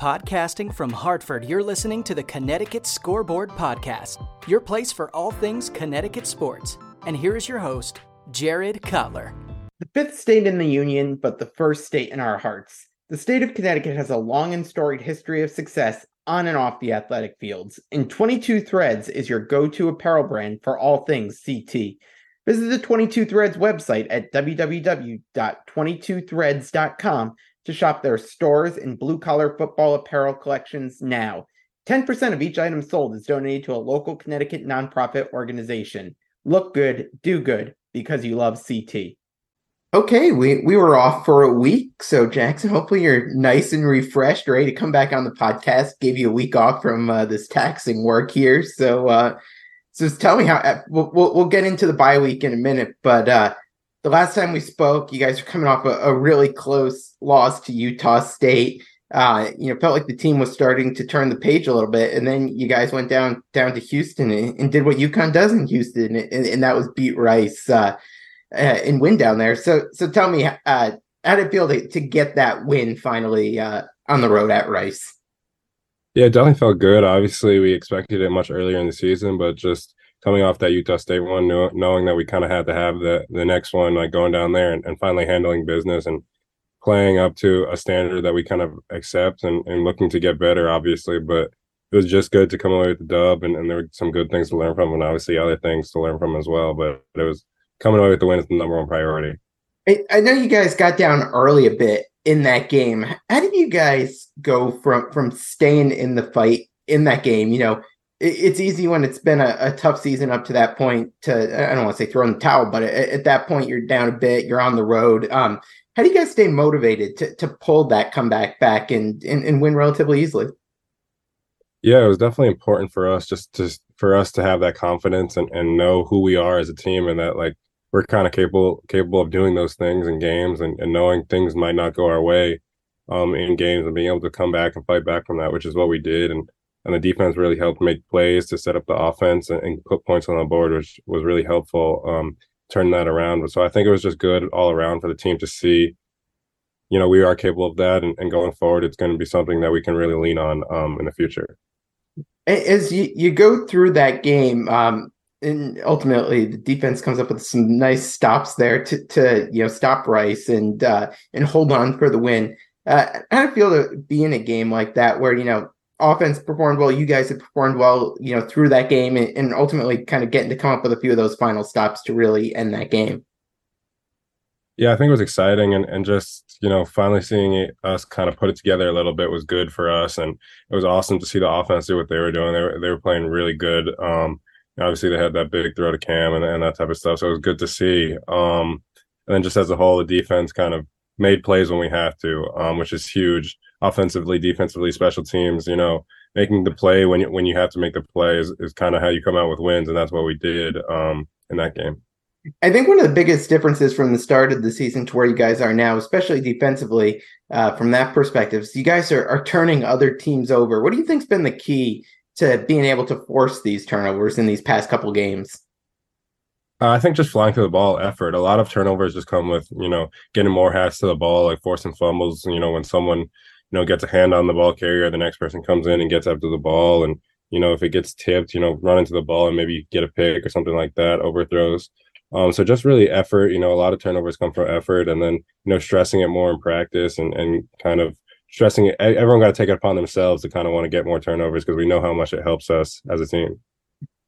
Podcasting from Hartford, you're listening to the Connecticut Scoreboard Podcast, your place for all things Connecticut sports. And here is your host, Jared Cutler. The fifth state in the Union, but the first state in our hearts. The state of Connecticut has a long and storied history of success on and off the athletic fields, and 22 Threads is your go to apparel brand for all things CT. Visit the 22 Threads website at www.22threads.com to shop their stores and blue collar football apparel collections now. 10% of each item sold is donated to a local Connecticut nonprofit organization. Look good, do good, because you love CT. Okay, we, we were off for a week. So, Jackson, hopefully you're nice and refreshed, ready to come back on the podcast. Gave you a week off from uh, this taxing work here. So, uh, so tell me how uh, we'll, we'll, we'll get into the bye week in a minute. But uh, the last time we spoke, you guys were coming off a, a really close loss to Utah State. Uh, you know, felt like the team was starting to turn the page a little bit, and then you guys went down down to Houston and, and did what UConn does in Houston, and, and that was beat Rice uh, uh, and win down there. So, so tell me, uh, how did it feel to, to get that win finally uh, on the road at Rice? Yeah, it definitely felt good. Obviously, we expected it much earlier in the season, but just coming off that Utah State one, knowing that we kind of had to have the the next one, like going down there and, and finally handling business and playing up to a standard that we kind of accept and, and looking to get better, obviously. But it was just good to come away with the dub, and, and there were some good things to learn from, and obviously other things to learn from as well. But it was coming away with the win is the number one priority. I, I know you guys got down early a bit in that game. How did you guys go from from staying in the fight in that game? You know, it's easy when it's been a, a, tough season up to that point to I don't want to say throw in the towel, but at, at, that point you're down a bit, you're on the road. Um, how do you guys stay motivated to to pull that comeback back and and, and win relatively easily? Yeah, it was definitely important for us just to for us to have that confidence and, and know who we are as a team and that like we're kind of capable capable of doing those things in games and, and knowing things might not go our way um in games and being able to come back and fight back from that, which is what we did. And and the defense really helped make plays to set up the offense and, and put points on the board, which was really helpful. Um, turning that around. So I think it was just good all around for the team to see, you know, we are capable of that, and, and going forward, it's going to be something that we can really lean on um, in the future. As you, you go through that game, um, and ultimately the defense comes up with some nice stops there to, to you know stop Rice and uh, and hold on for the win. Uh, you feel to be in a game like that where you know offense performed well. You guys have performed well, you know, through that game and, and, ultimately kind of getting to come up with a few of those final stops to really end that game. Yeah, I think it was exciting and, and just, you know, finally seeing it, us kind of put it together a little bit was good for us. And it was awesome to see the offense do what they were doing. They were, they were playing really good. Um, obviously they had that big throw to Cam and, and that type of stuff. So it was good to see. Um, and then just as a whole, the defense kind of made plays when we have to, um, which is huge offensively, defensively, special teams, you know, making the play when you, when you have to make the play is, is kind of how you come out with wins. And that's what we did um, in that game. I think one of the biggest differences from the start of the season to where you guys are now, especially defensively, uh, from that perspective, is you guys are, are turning other teams over. What do you think's been the key to being able to force these turnovers in these past couple games? Uh, I think just flying to the ball effort. A lot of turnovers just come with you know getting more hats to the ball, like forcing fumbles. You know when someone you know, gets a hand on the ball carrier, the next person comes in and gets after the ball. And, you know, if it gets tipped, you know, run into the ball and maybe get a pick or something like that, overthrows. Um, so just really effort, you know, a lot of turnovers come from effort and then, you know, stressing it more in practice and, and kind of stressing it. Everyone got to take it upon themselves to kind of want to get more turnovers because we know how much it helps us as a team.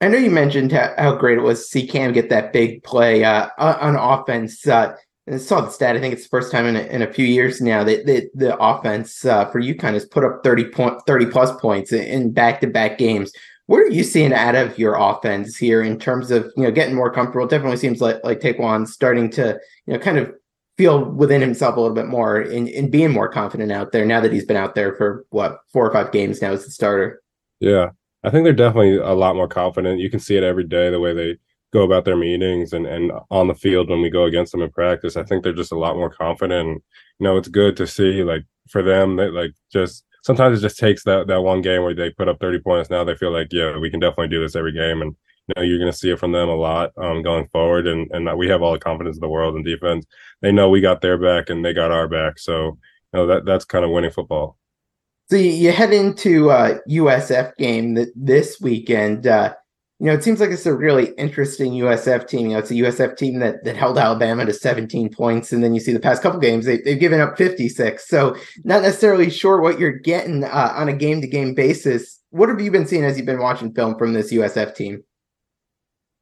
I know you mentioned how, great it was to see Cam get that big play uh, on offense. Uh, I saw the stat. I think it's the first time in a, in a few years now that, that the offense uh, for UConn has put up 30 point, 30 plus points in back to back games. What are you seeing out of your offense here in terms of you know getting more comfortable? It definitely seems like like Ta'Quan's starting to you know kind of feel within himself a little bit more in, in being more confident out there now that he's been out there for what four or five games now as the starter. Yeah, I think they're definitely a lot more confident. You can see it every day the way they go about their meetings and, and on the field when we go against them in practice. I think they're just a lot more confident. And, you know, it's good to see like for them that like just sometimes it just takes that that one game where they put up 30 points. Now they feel like, yeah, we can definitely do this every game. And you know, you're gonna see it from them a lot um going forward. And and we have all the confidence in the world in defense. They know we got their back and they got our back. So you know that that's kind of winning football. So you, head into uh, USF game that this weekend. Uh, you know, it seems like it's a really interesting USF team. You know, it's a USF team that that held Alabama to 17 points, and then you see the past couple games they, they've given up 56. So not necessarily sure what you're getting uh, on a game to game basis. What have you been seeing as you've been watching film from this USF team?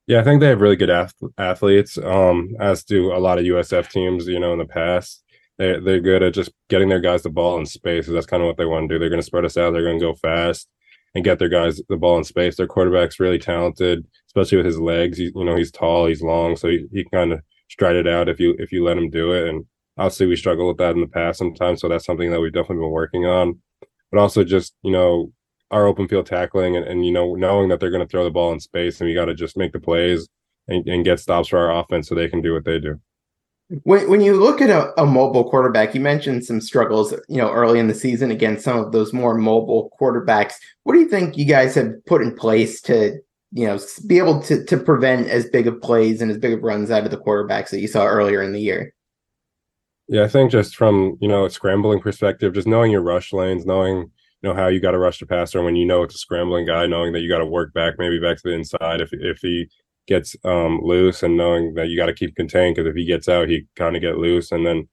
Yeah, I think they have really good ath- athletes, um, as do a lot of USF teams. You know, in the past, they they're good at just getting their guys the ball in space. So that's kind of what they want to do. They're going to spread us out. They're going to go fast and get their guys the ball in space. Their quarterback's really talented, especially with his legs. He, you know, he's tall, he's long, so he, he can kind of stride it out if you if you let him do it. And obviously, we struggle with that in the past sometimes, so that's something that we've definitely been working on. But also, just you know, our open field tackling and, and you know, knowing that they're going to throw the ball in space, and we got to just make the plays and, and get stops for our offense so they can do what they do. When, when you look at a, a, mobile quarterback, you mentioned some struggles, you know, early in the season against some of those more mobile quarterbacks. What do you think you guys have put in place to, you know, be able to to prevent as big of plays and as big of runs out of the quarterbacks that you saw earlier in the year? Yeah, I think just from you know a scrambling perspective, just knowing your rush lanes, knowing you know how you got to rush the passer and when you know it's a scrambling guy, knowing that you got to work back maybe back to the inside if if he gets um, loose and knowing that you got to keep contained because if he gets out, he kind of get loose. And then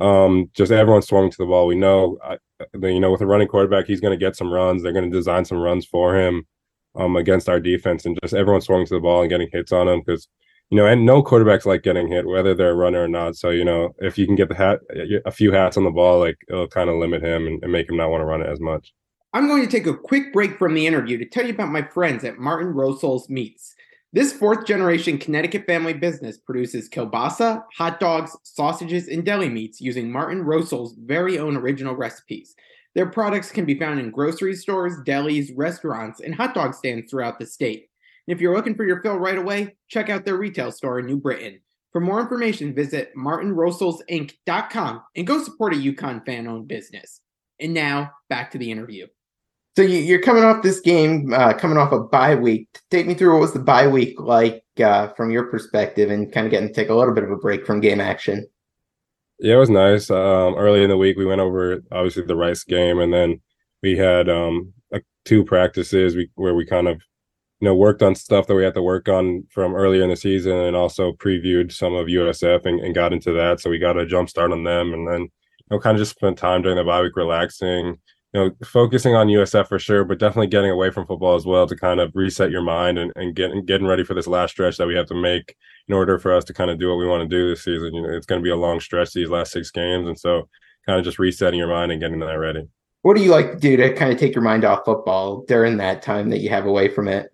um, just everyone swung to the ball. We know, I, you know, with a running quarterback, he's going to get some runs. They're going to design some runs for him um, against our defense, and just everyone swung to the ball and getting hits on him because you know, and no quarterbacks like getting hit, whether they're a runner or not. So you know, if you can get the hat, a few hats on the ball, like it'll kind of limit him and, and make him not want to run it as much. I'm going to take a quick break from the interview to tell you about my friends at Martin Rosol's Meats. This fourth generation Connecticut family business produces kielbasa, hot dogs, sausages, and deli meats using Martin Rosol's very own original recipes. Their products can be found in grocery stores, delis, restaurants, and hot dog stands throughout the state. And if you're looking for your fill right away, check out their retail store in New Britain. For more information, visit martinrosolsinc.com and go support a UConn fan owned business. And now, back to the interview. So you, are coming off this game, uh, coming off a bye week. Take me through what was the bye week like uh, from your perspective, and kind of getting to take a little bit of a break from game action. Yeah, it was nice. Um, early in the week, we went over obviously the Rice game, and then we had um, two practices we, where we kind of you know worked on stuff that we had to work on from earlier in the season, and also previewed some of USF and, and got into that. So we got a jump start on them, and then you know kind of just spent time during the bye week relaxing you know, focusing on USF for sure, but definitely getting away from football as well to kind of reset your mind and, and getting getting ready for this last stretch that we have to make in order for us to kind of do what we want to do this season. You know, it's going to be a long stretch these last six games, and so kind of just resetting your mind and getting that ready. What do you like to do to kind of take your mind off football during that time that you have away from it?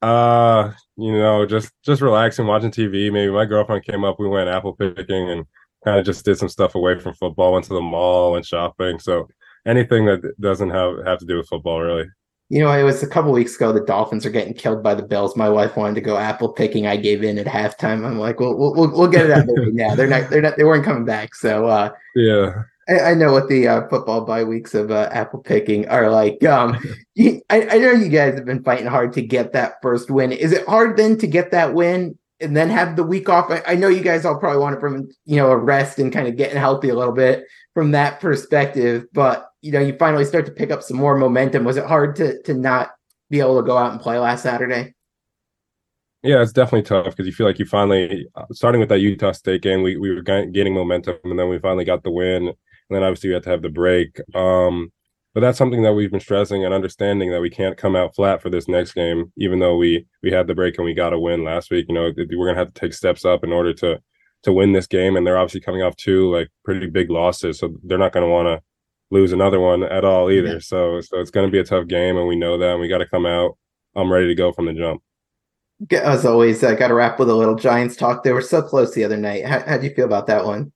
Uh, you know, just just relaxing, watching TV. Maybe my girlfriend came up, we went apple picking and kind of just did some stuff away from football, went to the mall, went shopping. So anything that doesn't have have to do with football, really. You know, it was a couple weeks ago. The Dolphins are getting killed by the Bills. My wife wanted to go apple picking. I gave in at halftime. I'm like, well, we'll we'll, we'll get it out of there now. They're not they're not they weren't coming back. So uh, yeah, I, I, know what the uh, football bye weeks of uh, apple picking are like. Um, you, I, I know you guys have been fighting hard to get that first win. Is it hard then to get that win and then have the week off? I, I know you guys all probably want it from you know a rest and kind of getting healthy a little bit from that perspective, but you know, you finally start to pick up some more momentum. Was it hard to to not be able to go out and play last Saturday? Yeah, it's definitely tough because you feel like you finally, uh, starting with that Utah State game, we, we were gaining momentum, and then we finally got the win, and then obviously we had to have the break. Um, but that's something that we've been stressing and understanding that we can't come out flat for this next game, even though we we had the break and we got a win last week. You know, we're gonna have to take steps up in order to to win this game, and they're obviously coming off two like pretty big losses, so they're not to want to lose another one at all either. Yeah. So so it's going to be a tough game, and we know that. And we got to come out. I'm ready to go from the jump. As always, I got to wrap with a little Giants talk. They were so close the other night. How how do you feel about that one?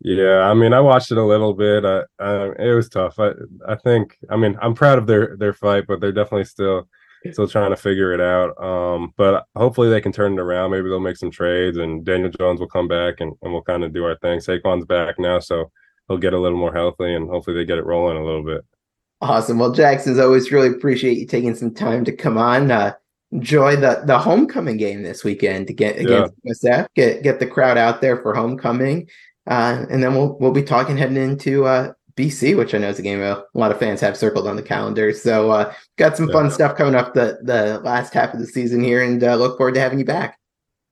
Yeah, I mean, I watched it a little bit. I, I, it was tough. I, I think. I mean, I'm proud of their their fight, but they're definitely still still trying to figure it out. Um, but hopefully they can turn it around. Maybe they'll make some trades, and Daniel Jones will come back, and, and we'll kind of do our thing. Saquon's back now, so he'll get a little more healthy and hopefully they get it rolling a little bit. Awesome. Well, Jackson's always really appreciate you taking some time to come on. Uh, enjoy the the homecoming game this weekend to get against yeah. USF. Get get the crowd out there for homecoming, uh, and then we'll we'll be talking heading into uh, BC, which I know is a game a lot of fans have circled on the calendar. So uh, got some fun stuff coming up the the last half of the season here, and uh, look forward to having you back.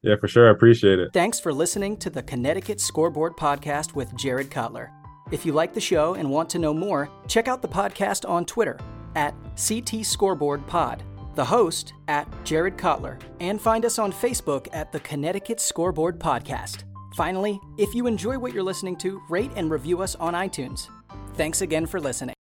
Yeah, for sure. I appreciate it. Thanks for listening to the Connecticut Scoreboard Podcast with Jared Cutler. If you like the show and want to know more, check out the podcast on Twitter at CT Scoreboard Pod, the host at Jared Cutler, and find us on Facebook at the Connecticut Scoreboard Podcast. Finally, if you enjoy what you're listening to, rate and review us on iTunes. Thanks again for listening.